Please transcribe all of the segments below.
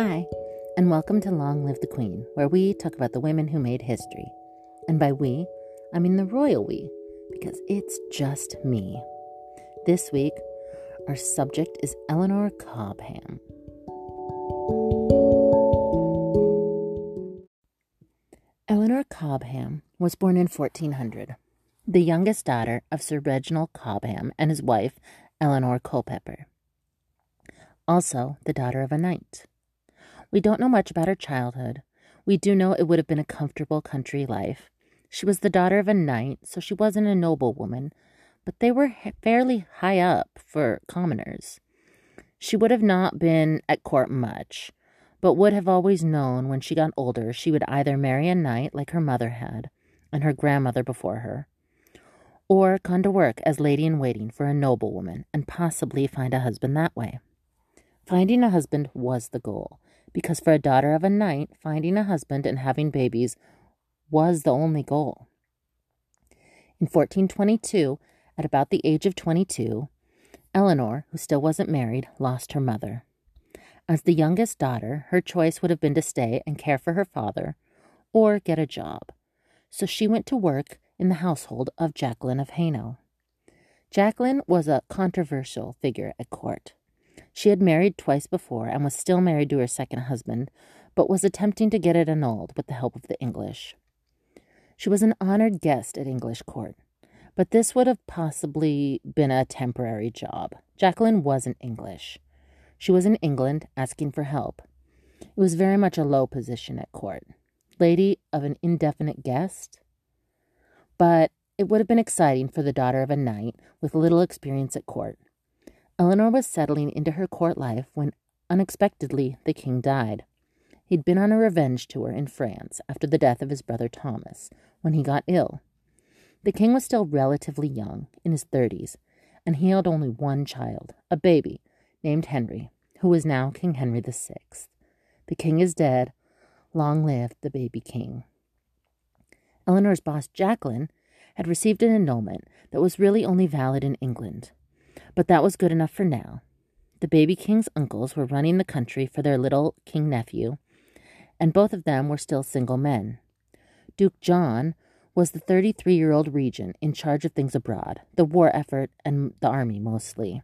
Hi, and welcome to Long Live the Queen, where we talk about the women who made history. And by we, I mean the royal we, because it's just me. This week, our subject is Eleanor Cobham. Eleanor Cobham was born in 1400, the youngest daughter of Sir Reginald Cobham and his wife, Eleanor Culpeper. Also, the daughter of a knight. We don't know much about her childhood. We do know it would have been a comfortable country life. She was the daughter of a knight, so she wasn't a noble woman, but they were fairly high up for commoners. She would have not been at court much, but would have always known when she got older she would either marry a knight like her mother had, and her grandmother before her, or gone to work as lady in waiting for a noblewoman and possibly find a husband that way. Finding a husband was the goal, because for a daughter of a knight, finding a husband and having babies was the only goal. In 1422, at about the age of 22, Eleanor, who still wasn't married, lost her mother. As the youngest daughter, her choice would have been to stay and care for her father or get a job. So she went to work in the household of Jacqueline of Hainault. Jacqueline was a controversial figure at court. She had married twice before and was still married to her second husband, but was attempting to get it annulled with the help of the English. She was an honored guest at English court, but this would have possibly been a temporary job. Jacqueline wasn't English. She was in England asking for help. It was very much a low position at court. Lady of an indefinite guest? But it would have been exciting for the daughter of a knight with little experience at court. Eleanor was settling into her court life when unexpectedly the king died. He'd been on a revenge tour in France after the death of his brother Thomas when he got ill. The king was still relatively young, in his thirties, and he had only one child, a baby, named Henry, who was now King Henry VI. The king is dead. Long live the baby king. Eleanor's boss, Jacqueline, had received an annulment that was really only valid in England. But that was good enough for now. The baby king's uncles were running the country for their little king nephew, and both of them were still single men. Duke John was the 33 year old regent in charge of things abroad, the war effort, and the army mostly.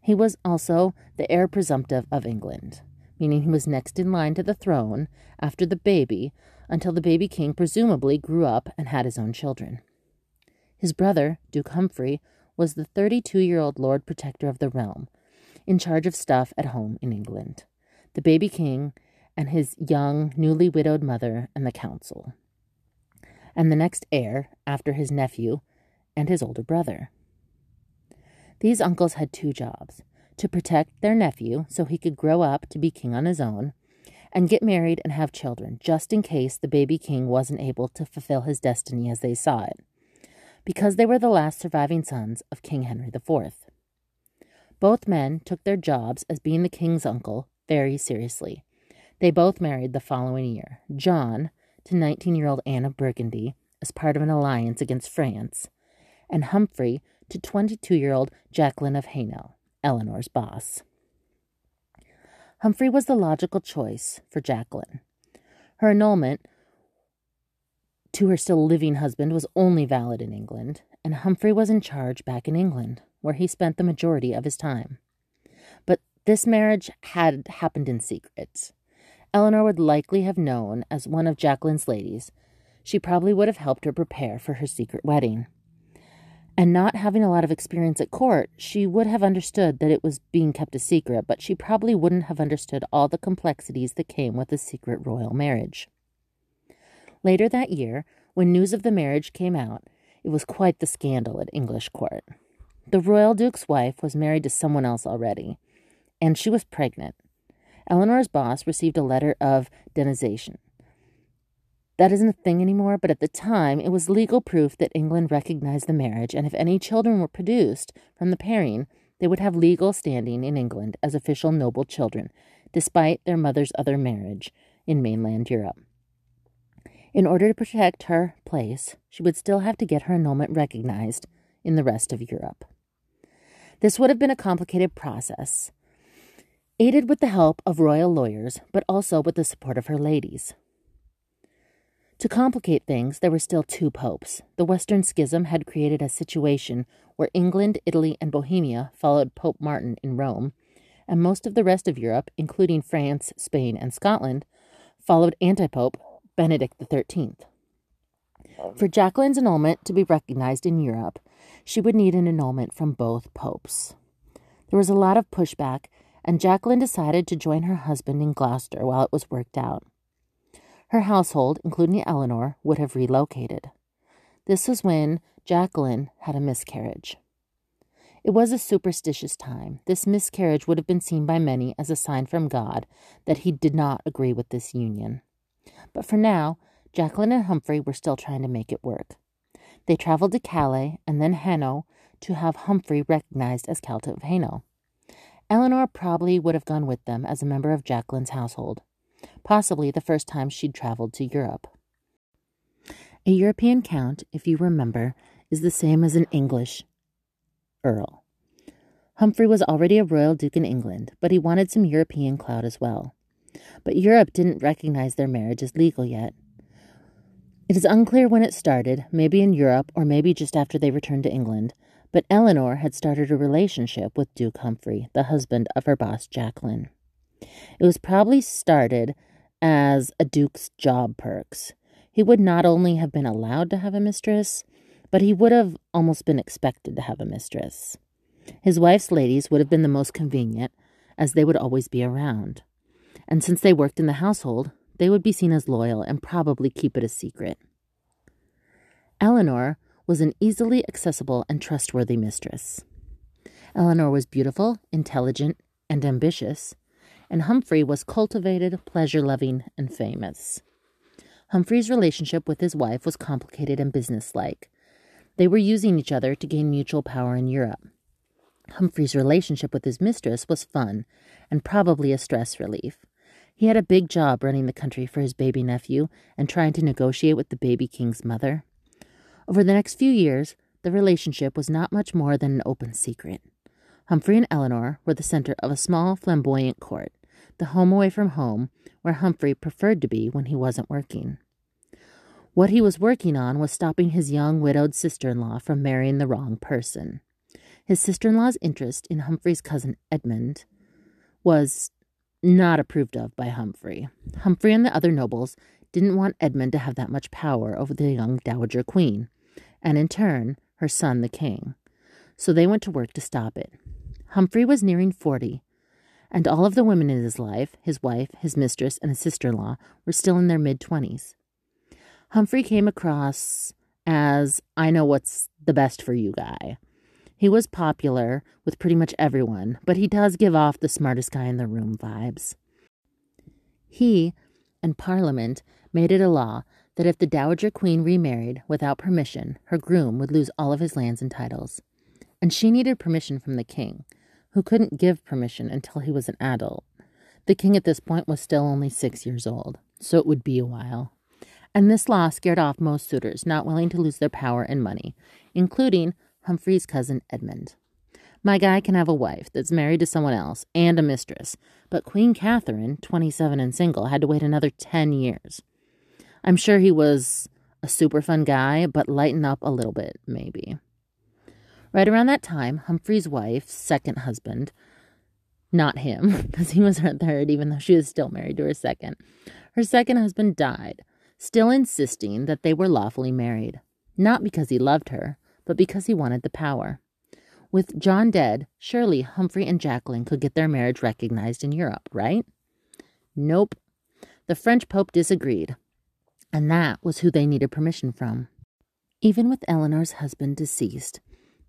He was also the heir presumptive of England, meaning he was next in line to the throne after the baby until the baby king presumably grew up and had his own children. His brother, Duke Humphrey, was the 32 year old Lord Protector of the realm, in charge of stuff at home in England, the baby king, and his young, newly widowed mother and the council, and the next heir after his nephew and his older brother. These uncles had two jobs to protect their nephew so he could grow up to be king on his own, and get married and have children, just in case the baby king wasn't able to fulfill his destiny as they saw it because they were the last surviving sons of King Henry IV. Both men took their jobs as being the king's uncle very seriously. They both married the following year John to 19 year old Anne of Burgundy as part of an alliance against France, and Humphrey to 22 year old Jacqueline of Hainault, Eleanor's boss. Humphrey was the logical choice for Jacqueline. Her annulment to her still living husband was only valid in England, and Humphrey was in charge back in England, where he spent the majority of his time. But this marriage had happened in secret. Eleanor would likely have known as one of Jacqueline's ladies. She probably would have helped her prepare for her secret wedding. And not having a lot of experience at court, she would have understood that it was being kept a secret, but she probably wouldn't have understood all the complexities that came with a secret royal marriage. Later that year, when news of the marriage came out, it was quite the scandal at English court. The royal duke's wife was married to someone else already, and she was pregnant. Eleanor's boss received a letter of denization. That isn't a thing anymore, but at the time it was legal proof that England recognized the marriage, and if any children were produced from the pairing, they would have legal standing in England as official noble children, despite their mother's other marriage in mainland Europe. In order to protect her place, she would still have to get her annulment recognized in the rest of Europe. This would have been a complicated process. aided with the help of royal lawyers, but also with the support of her ladies. To complicate things, there were still two popes. The Western Schism had created a situation where England, Italy, and Bohemia followed Pope Martin in Rome, and most of the rest of Europe, including France, Spain, and Scotland, followed antipope Benedict XIII. Um, For Jacqueline's annulment to be recognized in Europe, she would need an annulment from both popes. There was a lot of pushback, and Jacqueline decided to join her husband in Gloucester while it was worked out. Her household, including Eleanor, would have relocated. This was when Jacqueline had a miscarriage. It was a superstitious time. This miscarriage would have been seen by many as a sign from God that he did not agree with this union. But for now, Jacqueline and Humphrey were still trying to make it work. They traveled to Calais and then Hainault to have Humphrey recognized as Count of Hainault. Eleanor probably would have gone with them as a member of Jacqueline's household, possibly the first time she'd traveled to Europe. A European count, if you remember, is the same as an English earl. Humphrey was already a royal duke in England, but he wanted some European clout as well. But Europe didn't recognize their marriage as legal yet. It is unclear when it started, maybe in Europe or maybe just after they returned to England, but Eleanor had started a relationship with Duke Humphrey, the husband of her boss, Jacqueline. It was probably started as a duke's job perks. He would not only have been allowed to have a mistress, but he would have almost been expected to have a mistress. His wife's ladies would have been the most convenient, as they would always be around. And since they worked in the household, they would be seen as loyal and probably keep it a secret. Eleanor was an easily accessible and trustworthy mistress. Eleanor was beautiful, intelligent, and ambitious, and Humphrey was cultivated, pleasure loving, and famous. Humphrey's relationship with his wife was complicated and businesslike. They were using each other to gain mutual power in Europe. Humphrey's relationship with his mistress was fun and probably a stress relief. He had a big job running the country for his baby nephew and trying to negotiate with the baby king's mother. Over the next few years, the relationship was not much more than an open secret. Humphrey and Eleanor were the center of a small, flamboyant court, the home away from home, where Humphrey preferred to be when he wasn't working. What he was working on was stopping his young widowed sister in law from marrying the wrong person. His sister in law's interest in Humphrey's cousin Edmund was not approved of by Humphrey. Humphrey and the other nobles didn't want Edmund to have that much power over the young dowager queen, and in turn, her son, the king. So they went to work to stop it. Humphrey was nearing forty, and all of the women in his life, his wife, his mistress, and his sister in law, were still in their mid twenties. Humphrey came across as I know what's the best for you guy. He was popular with pretty much everyone, but he does give off the smartest guy in the room vibes. He and Parliament made it a law that if the Dowager Queen remarried without permission, her groom would lose all of his lands and titles. And she needed permission from the king, who couldn't give permission until he was an adult. The king at this point was still only six years old, so it would be a while. And this law scared off most suitors not willing to lose their power and money, including Humphrey's cousin Edmund. My guy can have a wife that's married to someone else and a mistress, but Queen Catherine, 27 and single, had to wait another 10 years. I'm sure he was a super fun guy, but lighten up a little bit, maybe. Right around that time, Humphrey's wife's second husband, not him, because he was her third, even though she was still married to her second, her second husband died, still insisting that they were lawfully married. Not because he loved her, but because he wanted the power. With John dead, surely Humphrey and Jacqueline could get their marriage recognized in Europe, right? Nope. The French Pope disagreed, and that was who they needed permission from. Even with Eleanor's husband deceased,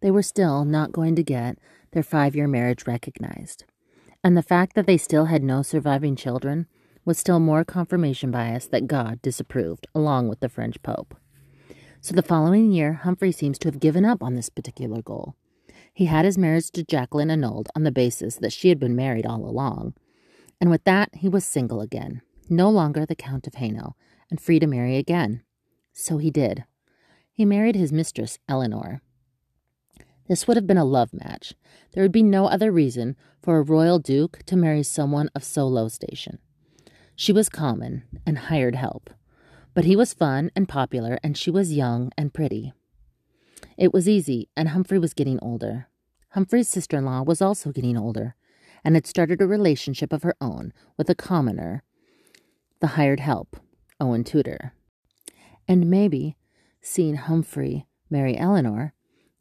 they were still not going to get their five year marriage recognized. And the fact that they still had no surviving children was still more confirmation bias that God disapproved, along with the French Pope. So the following year, Humphrey seems to have given up on this particular goal. He had his marriage to Jacqueline annulled on the basis that she had been married all along. And with that, he was single again, no longer the Count of Hainault, and free to marry again. So he did. He married his mistress, Eleanor. This would have been a love match. There would be no other reason for a royal duke to marry someone of so low station. She was common and hired help, but he was fun and popular, and she was young and pretty. It was easy, and Humphrey was getting older. Humphrey's sister in law was also getting older, and had started a relationship of her own with a commoner, the hired help, Owen Tudor. And maybe seeing Humphrey marry Eleanor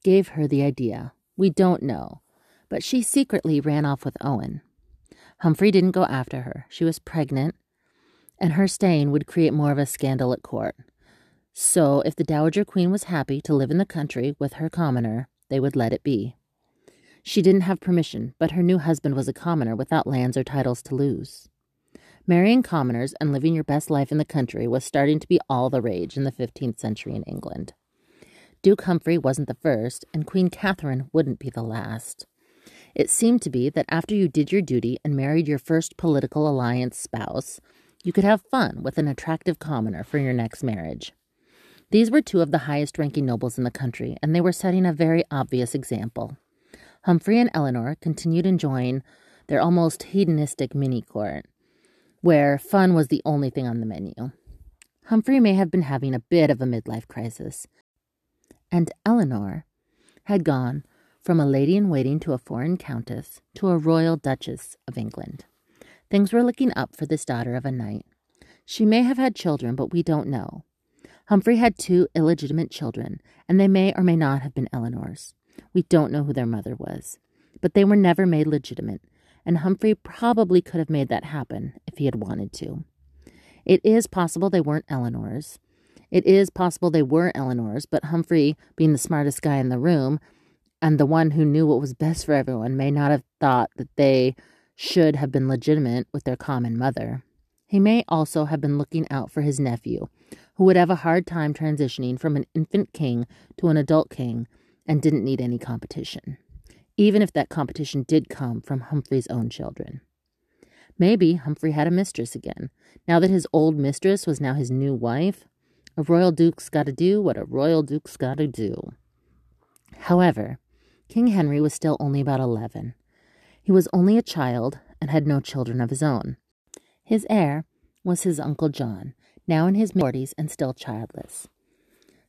gave her the idea. We don't know, but she secretly ran off with Owen. Humphrey didn't go after her. She was pregnant, and her staying would create more of a scandal at court. So, if the Dowager Queen was happy to live in the country with her commoner, they would let it be. She didn't have permission, but her new husband was a commoner without lands or titles to lose. Marrying commoners and living your best life in the country was starting to be all the rage in the 15th century in England. Duke Humphrey wasn't the first, and Queen Catherine wouldn't be the last. It seemed to be that after you did your duty and married your first political alliance spouse, you could have fun with an attractive commoner for your next marriage. These were two of the highest ranking nobles in the country, and they were setting a very obvious example. Humphrey and Eleanor continued enjoying their almost hedonistic mini court, where fun was the only thing on the menu. Humphrey may have been having a bit of a midlife crisis, and Eleanor had gone from a lady in waiting to a foreign countess to a royal duchess of England. Things were looking up for this daughter of a knight. She may have had children, but we don't know. Humphrey had two illegitimate children, and they may or may not have been Eleanor's. We don't know who their mother was, but they were never made legitimate, and Humphrey probably could have made that happen if he had wanted to. It is possible they weren't Eleanor's. It is possible they were Eleanor's, but Humphrey, being the smartest guy in the room and the one who knew what was best for everyone, may not have thought that they should have been legitimate with their common mother. He may also have been looking out for his nephew, who would have a hard time transitioning from an infant king to an adult king and didn't need any competition, even if that competition did come from Humphrey's own children. Maybe Humphrey had a mistress again. Now that his old mistress was now his new wife, a royal duke's got to do what a royal duke's got to do. However, King Henry was still only about 11. He was only a child and had no children of his own. His heir was his Uncle John, now in his mid 40s and still childless.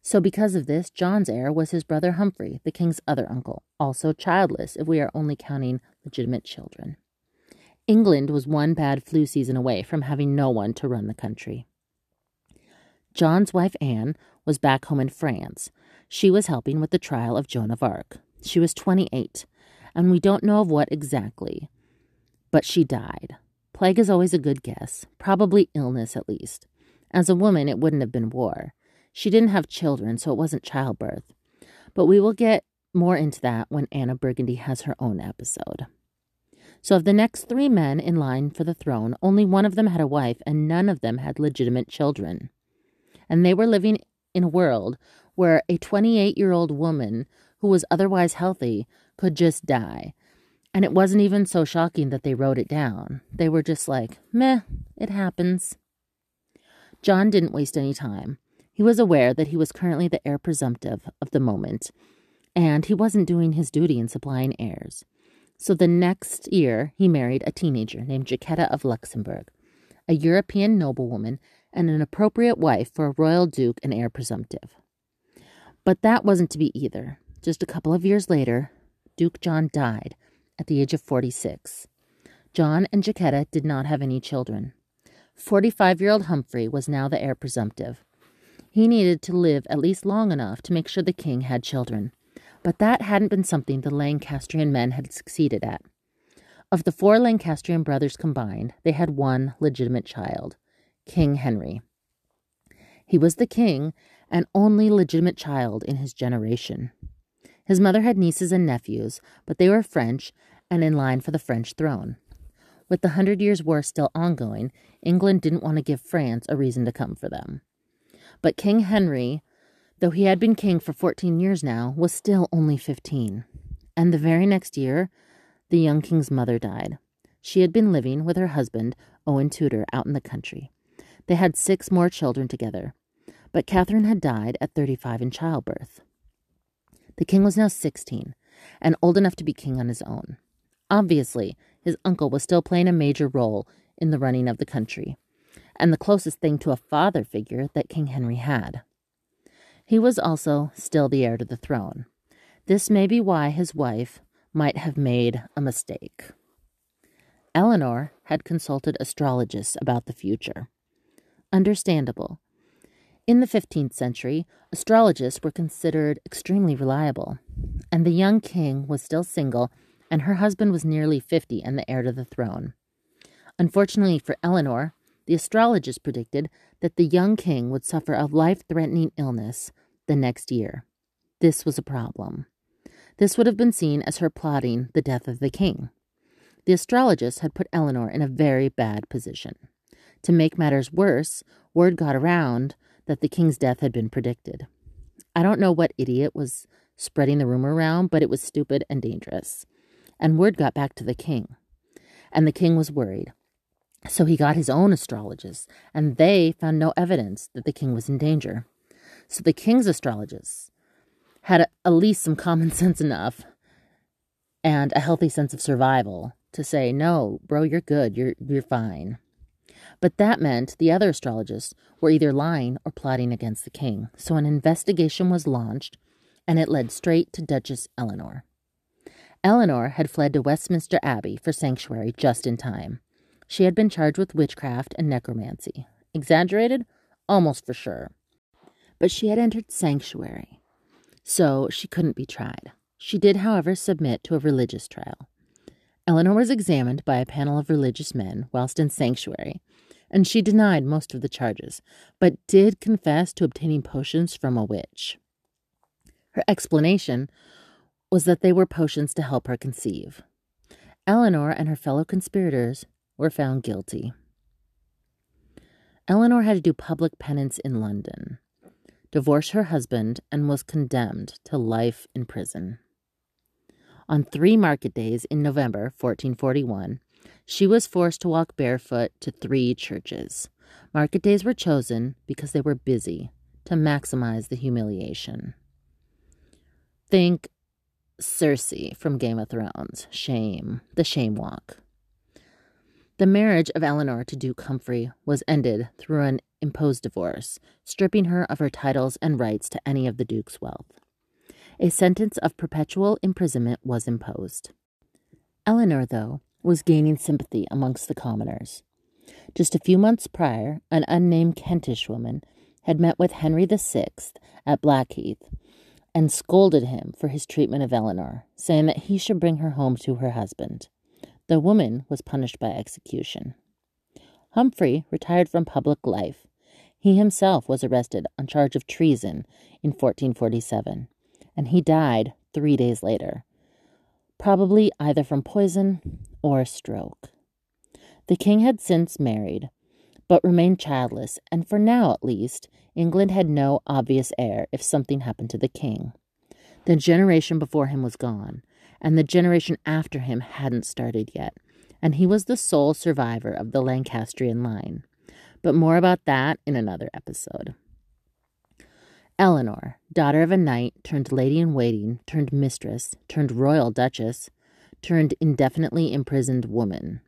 So, because of this, John's heir was his brother Humphrey, the king's other uncle, also childless if we are only counting legitimate children. England was one bad flu season away from having no one to run the country. John's wife Anne was back home in France. She was helping with the trial of Joan of Arc. She was 28, and we don't know of what exactly, but she died. Plague is always a good guess, probably illness at least. As a woman, it wouldn't have been war. She didn't have children, so it wasn't childbirth. But we will get more into that when Anna Burgundy has her own episode. So, of the next three men in line for the throne, only one of them had a wife, and none of them had legitimate children. And they were living in a world where a 28 year old woman who was otherwise healthy could just die and it wasn't even so shocking that they wrote it down. They were just like, meh, it happens. John didn't waste any time. He was aware that he was currently the heir presumptive of the moment, and he wasn't doing his duty in supplying heirs. So the next year, he married a teenager named Jacquetta of Luxembourg, a European noblewoman and an appropriate wife for a royal duke and heir presumptive. But that wasn't to be either. Just a couple of years later, Duke John died at the age of 46. John and Jacquetta did not have any children. 45 year old Humphrey was now the heir presumptive. He needed to live at least long enough to make sure the king had children, but that hadn't been something the Lancastrian men had succeeded at. Of the four Lancastrian brothers combined, they had one legitimate child, King Henry. He was the king and only legitimate child in his generation. His mother had nieces and nephews, but they were French and in line for the French throne. With the Hundred Years' War still ongoing, England didn't want to give France a reason to come for them. But King Henry, though he had been king for 14 years now, was still only 15. And the very next year, the young king's mother died. She had been living with her husband, Owen Tudor, out in the country. They had six more children together, but Catherine had died at 35 in childbirth. The king was now 16, and old enough to be king on his own. Obviously, his uncle was still playing a major role in the running of the country, and the closest thing to a father figure that King Henry had. He was also still the heir to the throne. This may be why his wife might have made a mistake. Eleanor had consulted astrologists about the future. Understandable. In the 15th century, astrologists were considered extremely reliable, and the young king was still single, and her husband was nearly 50 and the heir to the throne. Unfortunately for Eleanor, the astrologist predicted that the young king would suffer a life threatening illness the next year. This was a problem. This would have been seen as her plotting the death of the king. The astrologist had put Eleanor in a very bad position. To make matters worse, word got around that the king's death had been predicted. I don't know what idiot was spreading the rumor around, but it was stupid and dangerous. And word got back to the king. And the king was worried. So he got his own astrologers, and they found no evidence that the king was in danger. So the king's astrologists had a, at least some common sense enough and a healthy sense of survival to say, "No, bro, you're good. You're you're fine." But that meant the other astrologists were either lying or plotting against the king. So an investigation was launched, and it led straight to Duchess Eleanor. Eleanor had fled to Westminster Abbey for sanctuary just in time. She had been charged with witchcraft and necromancy. Exaggerated? Almost for sure. But she had entered sanctuary, so she couldn't be tried. She did, however, submit to a religious trial. Eleanor was examined by a panel of religious men whilst in sanctuary, and she denied most of the charges, but did confess to obtaining potions from a witch. Her explanation was that they were potions to help her conceive. Eleanor and her fellow conspirators were found guilty. Eleanor had to do public penance in London, divorce her husband, and was condemned to life in prison. On three market days in November 1441, she was forced to walk barefoot to three churches. Market days were chosen because they were busy to maximize the humiliation. Think Cersei from Game of Thrones, shame, the shame walk. The marriage of Eleanor to Duke Humphrey was ended through an imposed divorce, stripping her of her titles and rights to any of the Duke's wealth. A sentence of perpetual imprisonment was imposed. Eleanor, though, was gaining sympathy amongst the commoners. Just a few months prior, an unnamed Kentish woman had met with Henry VI at Blackheath and scolded him for his treatment of Eleanor, saying that he should bring her home to her husband. The woman was punished by execution. Humphrey retired from public life. He himself was arrested on charge of treason in 1447, and he died three days later, probably either from poison or a stroke. The king had since married, but remained childless, and for now at least, England had no obvious heir if something happened to the king. The generation before him was gone, and the generation after him hadn't started yet, and he was the sole survivor of the Lancastrian line. But more about that in another episode. Eleanor, daughter of a knight, turned lady in waiting, turned mistress, turned royal duchess, turned indefinitely imprisoned woman.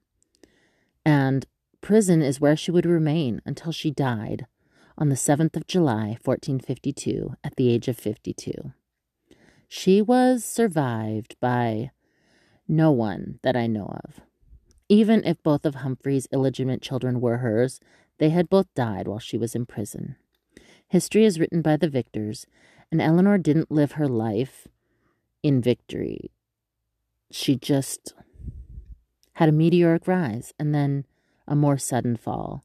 And prison is where she would remain until she died on the 7th of July, 1452, at the age of 52. She was survived by no one that I know of. Even if both of Humphrey's illegitimate children were hers, they had both died while she was in prison. History is written by the victors, and Eleanor didn't live her life in victory. She just had a meteoric rise and then a more sudden fall.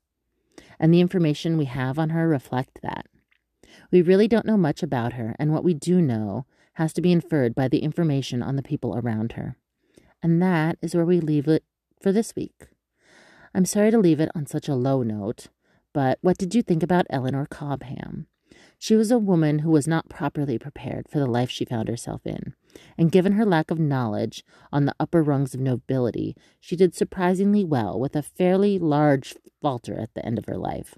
And the information we have on her reflect that. We really don't know much about her, and what we do know has to be inferred by the information on the people around her. And that is where we leave it for this week. I'm sorry to leave it on such a low note, but what did you think about Eleanor Cobham? She was a woman who was not properly prepared for the life she found herself in, and given her lack of knowledge on the upper rungs of nobility, she did surprisingly well with a fairly large falter at the end of her life.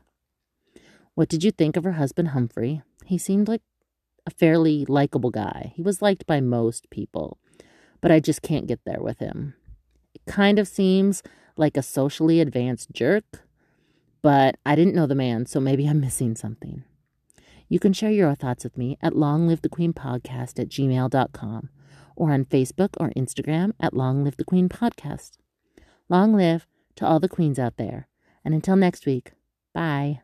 What did you think of her husband Humphrey? He seemed like a fairly likable guy. He was liked by most people. but I just can't get there with him. It kind of seems like a socially advanced jerk, but I didn't know the man, so maybe I'm missing something. You can share your thoughts with me at Long Live the Queen Podcast at gmail.com or on Facebook or Instagram at Long Live the Queen Podcast. Long live to all the queens out there. And until next week, bye.